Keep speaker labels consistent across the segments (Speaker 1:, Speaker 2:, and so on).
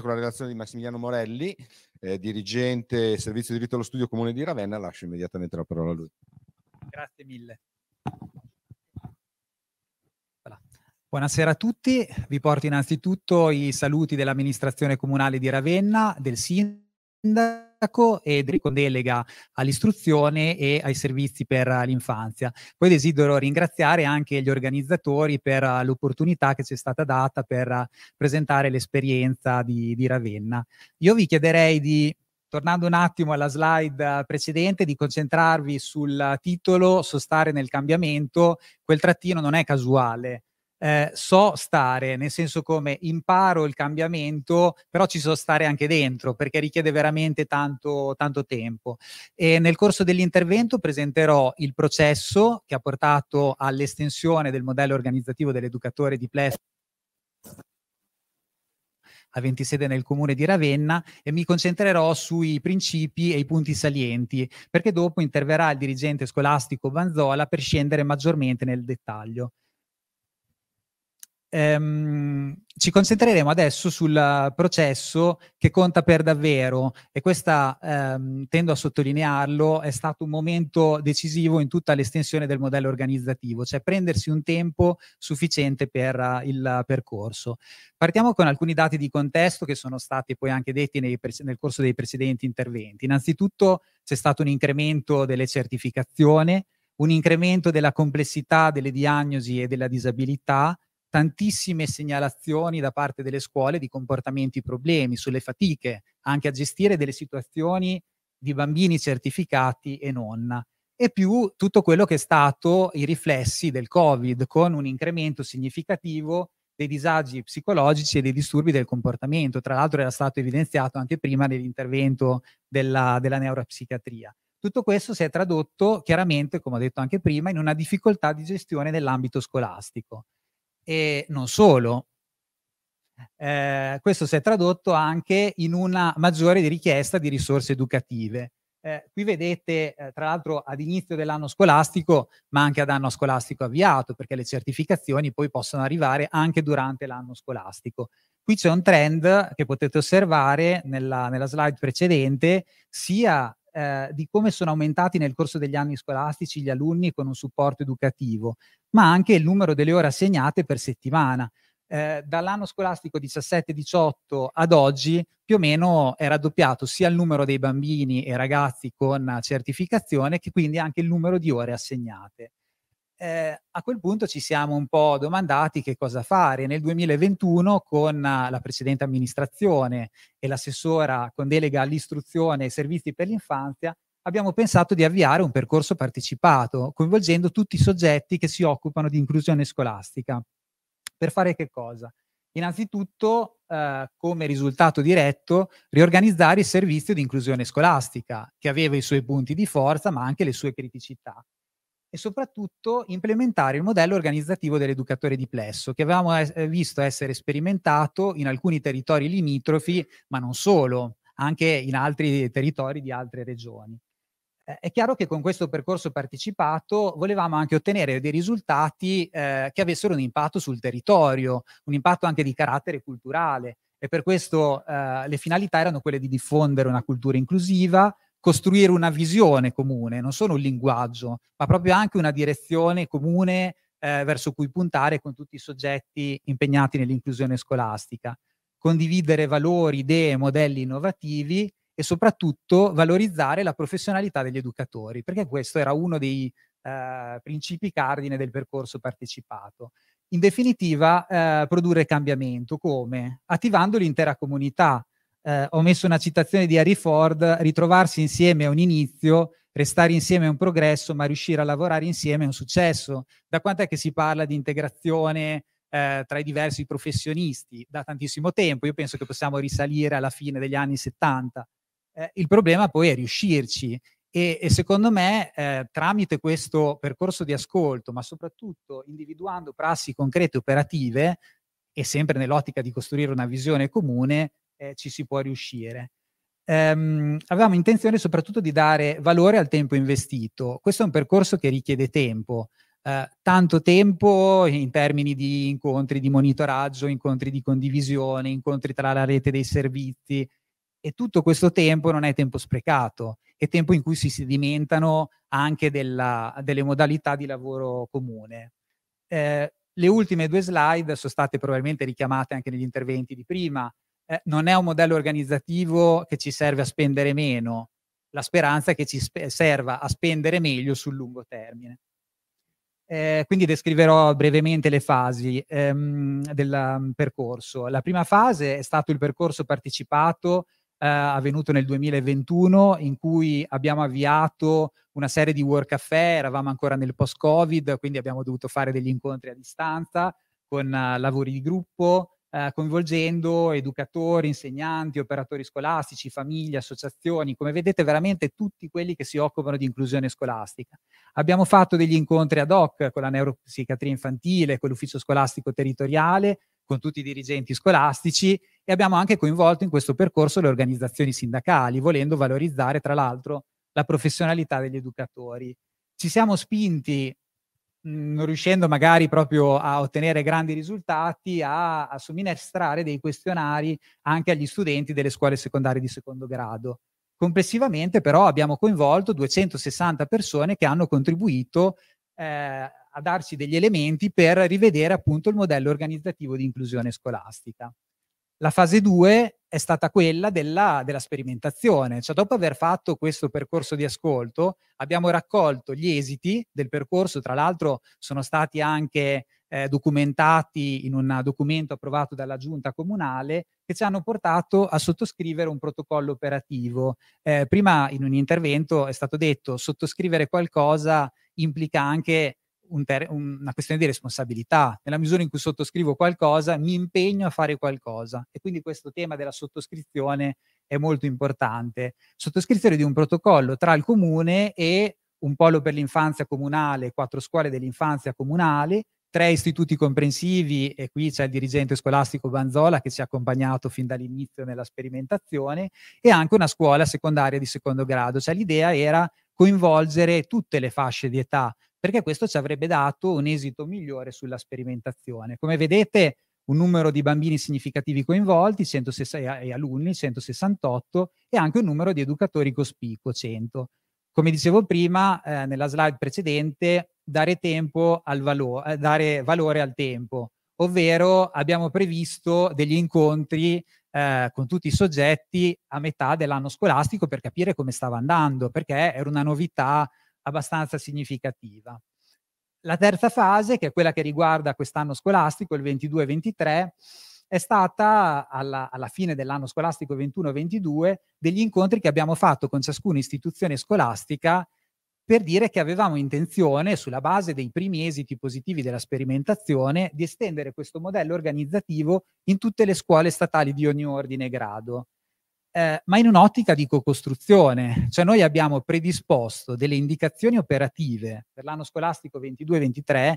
Speaker 1: con la relazione di Massimiliano Morelli, eh, dirigente servizio di diritto allo studio comune di Ravenna. Lascio immediatamente la parola a lui.
Speaker 2: Grazie mille. Buonasera a tutti, vi porto innanzitutto i saluti dell'amministrazione comunale di Ravenna, del sindaco e con delega all'istruzione e ai servizi per l'infanzia. Poi desidero ringraziare anche gli organizzatori per l'opportunità che ci è stata data per presentare l'esperienza di, di Ravenna. Io vi chiederei di tornando un attimo alla slide precedente, di concentrarvi sul titolo Sostare nel cambiamento. Quel trattino non è casuale, eh, so stare, nel senso come imparo il cambiamento, però ci so stare anche dentro perché richiede veramente tanto, tanto tempo. E nel corso dell'intervento presenterò il processo che ha portato all'estensione del modello organizzativo dell'educatore di Pless aventi sede nel comune di Ravenna e mi concentrerò sui principi e i punti salienti, perché dopo interverrà il dirigente scolastico Vanzola per scendere maggiormente nel dettaglio. Ehm, ci concentreremo adesso sul processo che conta per davvero e questa, ehm, tendo a sottolinearlo, è stato un momento decisivo in tutta l'estensione del modello organizzativo, cioè prendersi un tempo sufficiente per uh, il percorso. Partiamo con alcuni dati di contesto che sono stati poi anche detti nel corso dei precedenti interventi. Innanzitutto c'è stato un incremento delle certificazioni, un incremento della complessità delle diagnosi e della disabilità, tantissime segnalazioni da parte delle scuole di comportamenti problemi, sulle fatiche, anche a gestire delle situazioni di bambini certificati e non. E più tutto quello che è stato i riflessi del Covid, con un incremento significativo dei disagi psicologici e dei disturbi del comportamento. Tra l'altro era stato evidenziato anche prima nell'intervento della, della neuropsichiatria. Tutto questo si è tradotto chiaramente, come ho detto anche prima, in una difficoltà di gestione nell'ambito scolastico e non solo. Eh, questo si è tradotto anche in una maggiore richiesta di risorse educative. Eh, qui vedete, eh, tra l'altro, ad inizio dell'anno scolastico, ma anche ad anno scolastico avviato, perché le certificazioni poi possono arrivare anche durante l'anno scolastico. Qui c'è un trend che potete osservare nella, nella slide precedente, sia eh, di come sono aumentati nel corso degli anni scolastici gli alunni con un supporto educativo, ma anche il numero delle ore assegnate per settimana. Eh, dall'anno scolastico 17-18 ad oggi più o meno è raddoppiato sia il numero dei bambini e ragazzi con certificazione che quindi anche il numero di ore assegnate. Eh, a quel punto ci siamo un po' domandati che cosa fare. Nel 2021 con la precedente amministrazione e l'assessora con delega all'istruzione e servizi per l'infanzia abbiamo pensato di avviare un percorso partecipato, coinvolgendo tutti i soggetti che si occupano di inclusione scolastica. Per fare che cosa? Innanzitutto, eh, come risultato diretto, riorganizzare il servizio di inclusione scolastica, che aveva i suoi punti di forza, ma anche le sue criticità. E soprattutto implementare il modello organizzativo dell'educatore di plesso, che avevamo es- eh, visto essere sperimentato in alcuni territori limitrofi, ma non solo, anche in altri territori di altre regioni. Eh, è chiaro che con questo percorso partecipato volevamo anche ottenere dei risultati eh, che avessero un impatto sul territorio, un impatto anche di carattere culturale e per questo eh, le finalità erano quelle di diffondere una cultura inclusiva, costruire una visione comune, non solo un linguaggio, ma proprio anche una direzione comune eh, verso cui puntare con tutti i soggetti impegnati nell'inclusione scolastica, condividere valori, idee, modelli innovativi e soprattutto valorizzare la professionalità degli educatori, perché questo era uno dei eh, principi cardine del percorso partecipato. In definitiva, eh, produrre cambiamento come? Attivando l'intera comunità. Eh, ho messo una citazione di Harry Ford, ritrovarsi insieme è un inizio, restare insieme è un progresso, ma riuscire a lavorare insieme è un successo. Da quant'è che si parla di integrazione eh, tra i diversi professionisti? Da tantissimo tempo, io penso che possiamo risalire alla fine degli anni 70. Eh, il problema poi è riuscirci e, e secondo me eh, tramite questo percorso di ascolto, ma soprattutto individuando prassi concrete operative e sempre nell'ottica di costruire una visione comune, eh, ci si può riuscire. Um, avevamo intenzione soprattutto di dare valore al tempo investito. Questo è un percorso che richiede tempo. eh, tanto tempo in termini di incontri di monitoraggio, incontri di condivisione, incontri tra la rete dei servizi e tutto questo tempo non è tempo sprecato, è tempo in cui si sedimentano anche della, delle modalità di lavoro comune. Eh, le ultime due slide sono state probabilmente richiamate anche negli interventi di prima. Eh, non è un modello organizzativo che ci serve a spendere meno, la speranza è che ci serva a spendere meglio sul lungo termine. Eh, quindi descriverò brevemente le fasi ehm, del um, percorso. La prima fase è stato il percorso partecipato eh, avvenuto nel 2021 in cui abbiamo avviato una serie di work caffè, eravamo ancora nel post-Covid, quindi abbiamo dovuto fare degli incontri a distanza con uh, lavori di gruppo, eh, coinvolgendo educatori, insegnanti, operatori scolastici, famiglie, associazioni, come vedete veramente tutti quelli che si occupano di inclusione scolastica. Abbiamo fatto degli incontri ad hoc con la neuropsichiatria infantile, con l'ufficio scolastico territoriale, con tutti i dirigenti scolastici e abbiamo anche coinvolto in questo percorso le organizzazioni sindacali, volendo valorizzare tra l'altro la professionalità degli educatori. Ci siamo spinti non riuscendo magari proprio a ottenere grandi risultati, a, a somministrare dei questionari anche agli studenti delle scuole secondarie di secondo grado. Complessivamente però abbiamo coinvolto 260 persone che hanno contribuito eh, a darci degli elementi per rivedere appunto il modello organizzativo di inclusione scolastica. La fase 2 è stata quella della, della, sperimentazione, cioè dopo aver fatto questo percorso di ascolto abbiamo raccolto gli esiti del percorso, tra l'altro sono stati anche eh, documentati in un documento approvato dalla giunta comunale che ci hanno portato a sottoscrivere un protocollo operativo. Eh, prima in un intervento è stato detto sottoscrivere qualcosa implica anche un una questione di responsabilità. Nella misura in cui sottoscrivo qualcosa, mi impegno a fare qualcosa. E quindi questo tema della sottoscrizione è molto importante. Sottoscrizione di un protocollo tra il comune e un polo per l'infanzia comunale, quattro scuole dell'infanzia comunale, tre istituti comprensivi e qui c'è il dirigente scolastico Banzola che ci ha accompagnato fin dall'inizio nella sperimentazione e anche una scuola secondaria di secondo grado. Cioè l'idea era coinvolgere tutte le fasce di età, perché questo ci avrebbe dato un esito migliore sulla sperimentazione. Come vedete, un numero di bambini significativi coinvolti, 160, e alunni, 168, e anche un numero di educatori cospicuo, 100. Come dicevo prima, eh, nella slide precedente, dare, valo- eh, dare valore al tempo, ovvero abbiamo previsto degli incontri eh, con tutti i soggetti a metà dell'anno scolastico per capire come stava andando, perché era una novità abbastanza significativa. La terza fase, che è quella che riguarda quest'anno scolastico, il 22-23, è stata alla, alla fine dell'anno scolastico 21-22 degli incontri che abbiamo fatto con ciascuna istituzione scolastica per dire che avevamo intenzione, sulla base dei primi esiti positivi della sperimentazione, di estendere questo modello organizzativo in tutte le scuole statali di ogni ordine e grado eh, ma in un'ottica di co-costruzione. Cioè noi abbiamo predisposto delle indicazioni operative per l'anno scolastico 22-23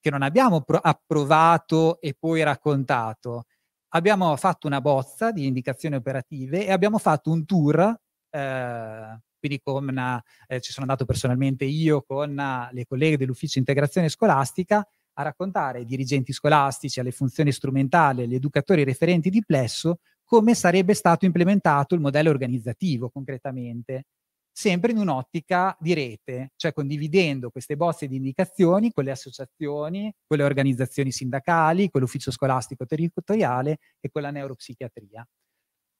Speaker 2: che non abbiamo approvato e poi raccontato. Abbiamo fatto una bozza di indicazioni operative e abbiamo fatto un tour, eh, quindi con, eh, ci sono andato personalmente io con le colleghe dell'ufficio integrazione scolastica a raccontare ai dirigenti scolastici, alle funzioni strumentali, agli educatori referenti di plesso come sarebbe stato implementato il modello organizzativo concretamente, sempre in un'ottica di rete, cioè condividendo queste bozze di indicazioni con le associazioni, con le organizzazioni sindacali, con l'ufficio scolastico territoriale e con la neuropsichiatria.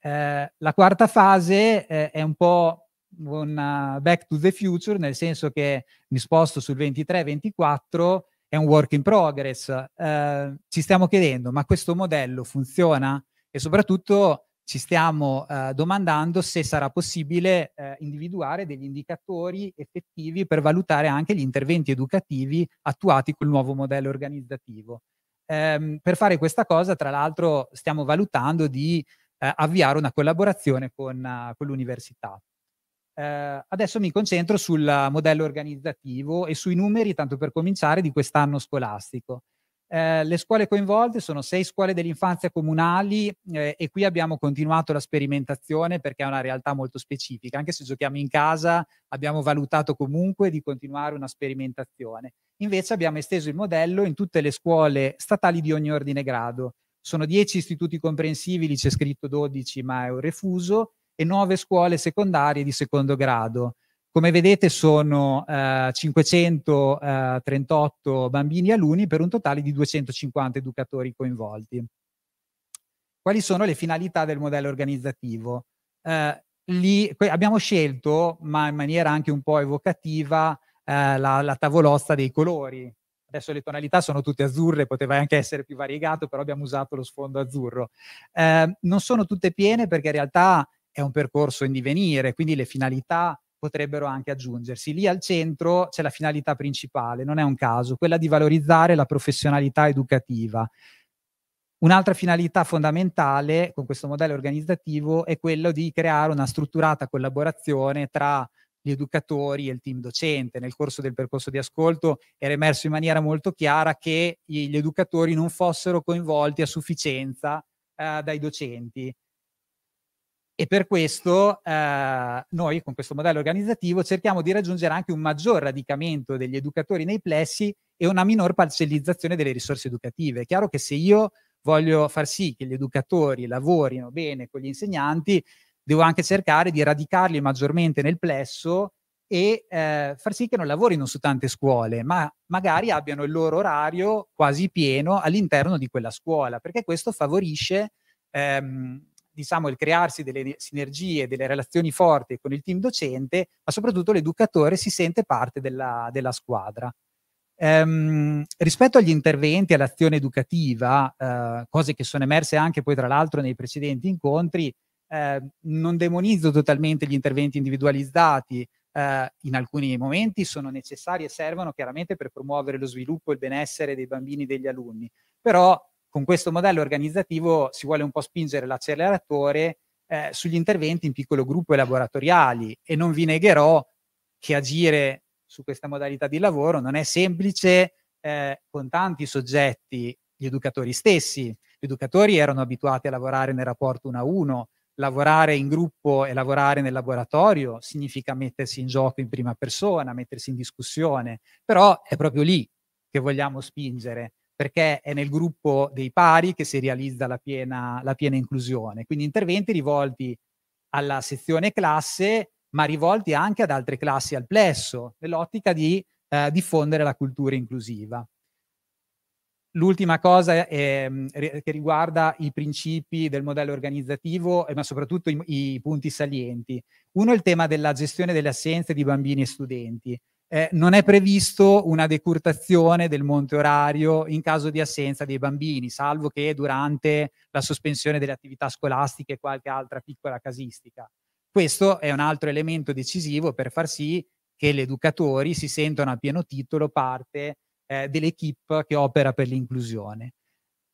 Speaker 2: Eh, la quarta fase eh, è un po' un uh, back to the future, nel senso che mi sposto sul 23-24, è un work in progress. Eh, ci stiamo chiedendo, ma questo modello funziona? E soprattutto ci stiamo eh, domandando se sarà possibile eh, individuare degli indicatori effettivi per valutare anche gli interventi educativi attuati col nuovo modello organizzativo. Eh, per fare questa cosa, tra l'altro, stiamo valutando di eh, avviare una collaborazione con, uh, con l'università. Uh, adesso mi concentro sul modello organizzativo e sui numeri, tanto per cominciare, di quest'anno scolastico. Eh, le scuole coinvolte sono sei scuole dell'infanzia comunali eh, e qui abbiamo continuato la sperimentazione perché è una realtà molto specifica. Anche se giochiamo in casa abbiamo valutato comunque di continuare una sperimentazione. Invece abbiamo esteso il modello in tutte le scuole statali di ogni ordine grado. Sono 10 istituti comprensibili, c'è scritto 12 ma è un refuso, e 9 scuole secondarie di secondo grado. Come vedete sono eh, 538 eh, bambini alunni per un totale di 250 educatori coinvolti. Quali sono le finalità del modello organizzativo? Eh, lì abbiamo scelto, ma in maniera anche un po' evocativa, eh, la, la tavolozza dei colori. Adesso le tonalità sono tutte azzurre, poteva anche essere più variegato, però abbiamo usato lo sfondo azzurro. Eh, non sono tutte piene perché in realtà è un percorso in divenire, quindi le finalità potrebbero anche aggiungersi. Lì al centro c'è la finalità principale, non è un caso, quella di valorizzare la professionalità educativa. Un'altra finalità fondamentale con questo modello organizzativo è quello di creare una strutturata collaborazione tra gli educatori e il team docente. Nel corso del percorso di ascolto era emerso in maniera molto chiara che gli educatori non fossero coinvolti a sufficienza eh, dai docenti. E per questo eh, noi con questo modello organizzativo cerchiamo di raggiungere anche un maggior radicamento degli educatori nei plessi e una minor parcellizzazione delle risorse educative. È chiaro che se io voglio far sì che gli educatori lavorino bene con gli insegnanti, devo anche cercare di radicarli maggiormente nel plesso e eh, far sì che non lavorino su tante scuole, ma magari abbiano il loro orario quasi pieno all'interno di quella scuola, perché questo favorisce ehm, diciamo, il crearsi delle sinergie, delle relazioni forti con il team docente, ma soprattutto l'educatore si sente parte della, della squadra. Ehm, rispetto agli interventi, all'azione educativa, eh, cose che sono emerse anche poi tra l'altro nei precedenti incontri, eh, non demonizzo totalmente gli interventi individualizzati, eh, in alcuni momenti sono necessari e servono chiaramente per promuovere lo sviluppo e il benessere dei bambini e degli alunni, però con questo modello organizzativo si vuole un po' spingere l'acceleratore eh, sugli interventi in piccolo gruppo e laboratoriali. E non vi negherò che agire su questa modalità di lavoro non è semplice eh, con tanti soggetti, gli educatori stessi. Gli educatori erano abituati a lavorare nel rapporto uno a uno, lavorare in gruppo e lavorare nel laboratorio significa mettersi in gioco in prima persona, mettersi in discussione, però è proprio lì che vogliamo spingere, perché è nel gruppo dei pari che si realizza la piena, la piena inclusione. Quindi interventi rivolti alla sezione classe ma rivolti anche ad altre classi al plesso, nell'ottica di eh, diffondere la cultura inclusiva. L'ultima cosa è, mm, che riguarda i principi del modello organizzativo, ma soprattutto i, i, punti salienti. Uno è il tema della gestione delle assenze di bambini e studenti. Eh, non è previsto una decurtazione del monte orario in caso di assenza dei bambini, salvo che durante la sospensione delle attività scolastiche e qualche altra piccola casistica. Questo è un altro elemento decisivo per far sì che gli educatori si sentano a pieno titolo parte eh, dell'equipe che opera per l'inclusione.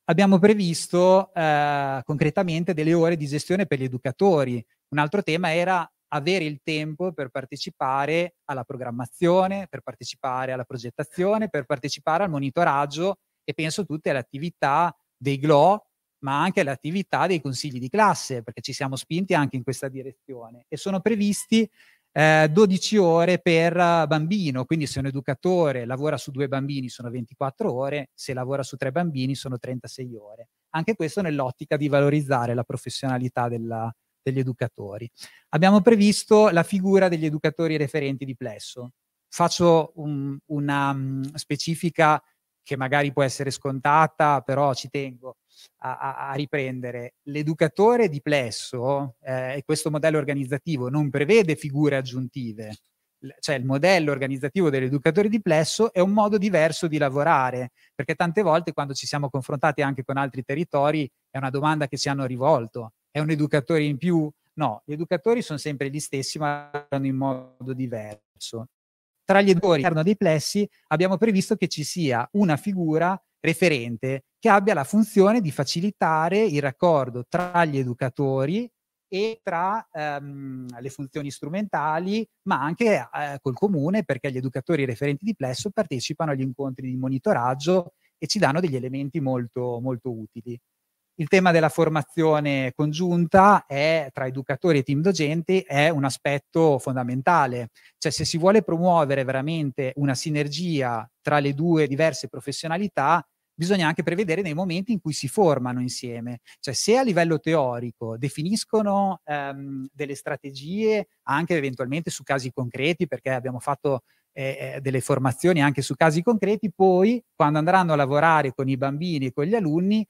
Speaker 2: Abbiamo previsto eh, concretamente delle ore di gestione per gli educatori. Un altro tema era avere il tempo per partecipare alla programmazione, per partecipare alla progettazione, per partecipare al monitoraggio e penso tutte alle attività dei GLO ma anche alle attività dei consigli di classe, perché ci siamo spinti anche in questa direzione. E sono previsti eh, 12 ore per bambino, quindi se un educatore lavora su due bambini sono 24 ore, se lavora su tre bambini sono 36 ore. Anche questo nell'ottica di valorizzare la professionalità della, degli educatori. Abbiamo previsto la figura degli educatori referenti di plesso. Faccio un, una um, specifica che magari può essere scontata, però ci tengo a, a, a riprendere. L'educatore di plesso eh, e questo modello organizzativo non prevede figure aggiuntive, cioè il modello organizzativo dell'educatore di plesso è un modo diverso di lavorare, perché tante volte quando ci siamo confrontati anche con altri territori è una domanda che ci hanno rivolto, è un educatore in più? No, gli educatori sono sempre gli stessi ma lavorano in modo diverso. Tra gli educatori all'interno dei plessi abbiamo previsto che ci sia una figura referente che abbia la funzione di facilitare il raccordo tra gli educatori e tra ehm, le funzioni strumentali, ma anche eh, col comune, perché gli educatori referenti di Plesso partecipano agli incontri di monitoraggio e ci danno degli elementi molto, molto utili. Il tema della formazione congiunta è, tra educatori e team docenti è un aspetto fondamentale. Cioè se si vuole promuovere veramente una sinergia tra le due diverse professionalità, bisogna anche prevedere dei momenti in cui si formano insieme. Cioè se a livello teorico definiscono ehm, delle strategie anche eventualmente su casi concreti, perché abbiamo fatto eh, eh, delle formazioni anche su casi concreti, poi quando andranno a lavorare con i bambini e con gli alunni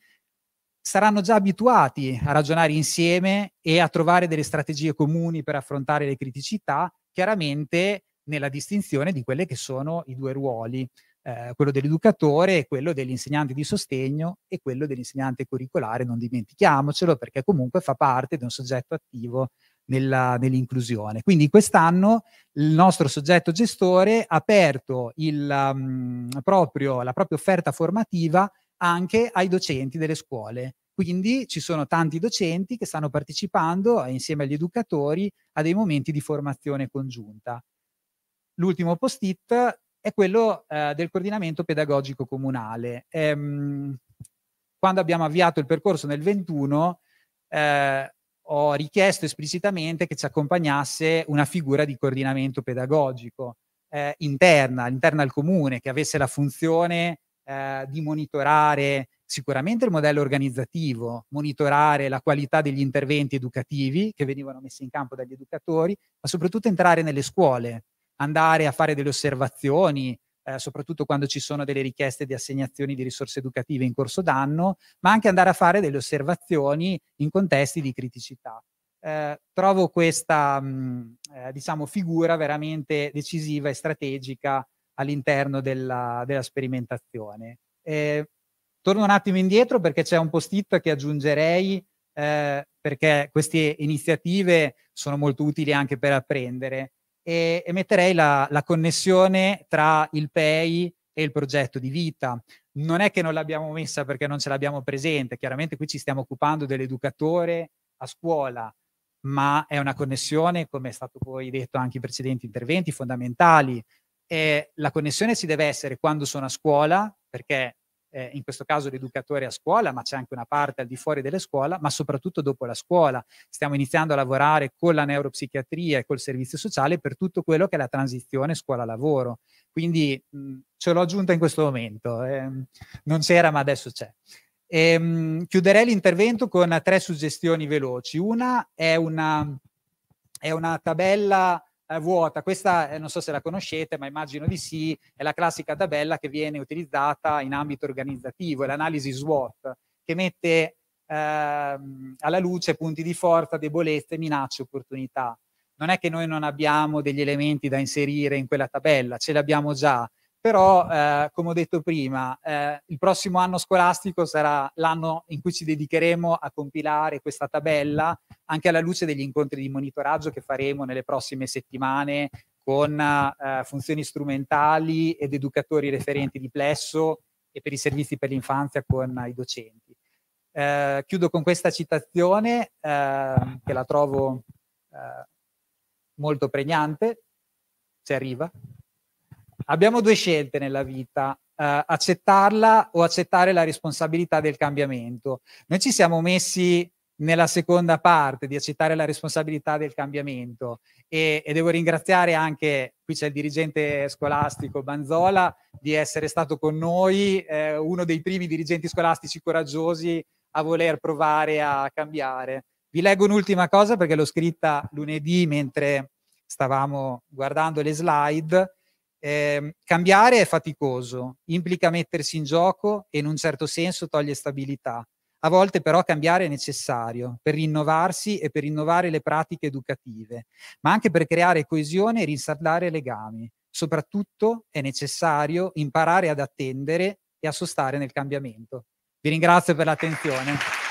Speaker 2: saranno già abituati a ragionare insieme e a trovare delle strategie comuni per affrontare le criticità, chiaramente nella distinzione di quelli che sono i due ruoli, eh, quello dell'educatore e quello dell'insegnante di sostegno e quello dell'insegnante curricolare, non dimentichiamocelo perché comunque fa parte di un soggetto attivo nella, nell'inclusione. Quindi quest'anno il nostro soggetto gestore ha aperto il, um, proprio, la propria offerta formativa anche ai docenti delle scuole. Quindi ci sono tanti docenti che stanno partecipando insieme agli educatori a dei momenti di formazione congiunta. L'ultimo post-it è quello eh, del coordinamento pedagogico comunale. Ehm, quando abbiamo avviato il percorso nel 21, eh, ho richiesto esplicitamente che ci accompagnasse una figura di coordinamento pedagogico eh, interna, interna al comune, che avesse la funzione eh, di monitorare sicuramente il modello organizzativo, monitorare la qualità degli interventi educativi che venivano messi in campo dagli educatori, ma soprattutto entrare nelle scuole, andare a fare delle osservazioni, eh, soprattutto quando ci sono delle richieste di assegnazioni di risorse educative in corso d'anno, ma anche andare a fare delle osservazioni in contesti di criticità. Eh, trovo questa mh, eh, diciamo, figura veramente decisiva e strategica all'interno della, della sperimentazione. Eh, torno un attimo indietro perché c'è un post-it che aggiungerei eh, perché queste iniziative sono molto utili anche per apprendere e, e metterei la, la, connessione tra il PEI e il progetto di vita. Non è che non l'abbiamo messa perché non ce l'abbiamo presente, chiaramente qui ci stiamo occupando dell'educatore a scuola, ma è una connessione, come è stato poi detto anche in precedenti interventi, fondamentali eh, la connessione si deve essere quando sono a scuola, perché eh, in questo caso l'educatore è a scuola, ma c'è anche una parte al di fuori della scuola, ma soprattutto dopo la scuola. Stiamo iniziando a lavorare con la neuropsichiatria e col servizio sociale per tutto quello che è la transizione scuola-lavoro. Quindi mh, ce l'ho aggiunta in questo momento, eh, non c'era ma adesso c'è. E, ehm, chiuderei l'intervento con tre suggestioni veloci. Una è una, è una tabella eh, vuota. Questa eh, non so se la conoscete, ma immagino di sì, è la classica tabella che viene utilizzata in ambito organizzativo, è l'analisi SWOT, che mette ehm, alla luce punti di forza, debolezze, minacce, opportunità. Non è che noi non abbiamo degli elementi da inserire in quella tabella, ce li abbiamo già, però eh, come ho detto prima, eh, il prossimo anno scolastico sarà l'anno in cui ci dedicheremo a compilare questa tabella anche alla luce degli incontri di monitoraggio che faremo nelle prossime settimane con eh, funzioni strumentali ed educatori referenti di Plesso e per i servizi per l'infanzia con i docenti. Eh, chiudo con questa citazione eh, che la trovo eh, molto pregnante, ci arriva. Abbiamo due scelte nella vita, eh, accettarla o accettare la responsabilità del cambiamento. Noi ci siamo messi nella seconda parte di accettare la responsabilità del cambiamento e, e, devo ringraziare anche, qui c'è il dirigente scolastico Banzola, di essere stato con noi, eh, uno dei primi dirigenti scolastici coraggiosi a voler provare a cambiare. Vi leggo un'ultima cosa perché l'ho scritta lunedì mentre stavamo guardando le slide eh, cambiare è faticoso, implica mettersi in gioco e in un certo senso toglie stabilità. A volte però cambiare è necessario per rinnovarsi e per rinnovare le pratiche educative, ma anche per creare coesione e rinsaldare legami. Soprattutto è necessario imparare ad attendere e a sostare nel cambiamento. Vi ringrazio per l'attenzione.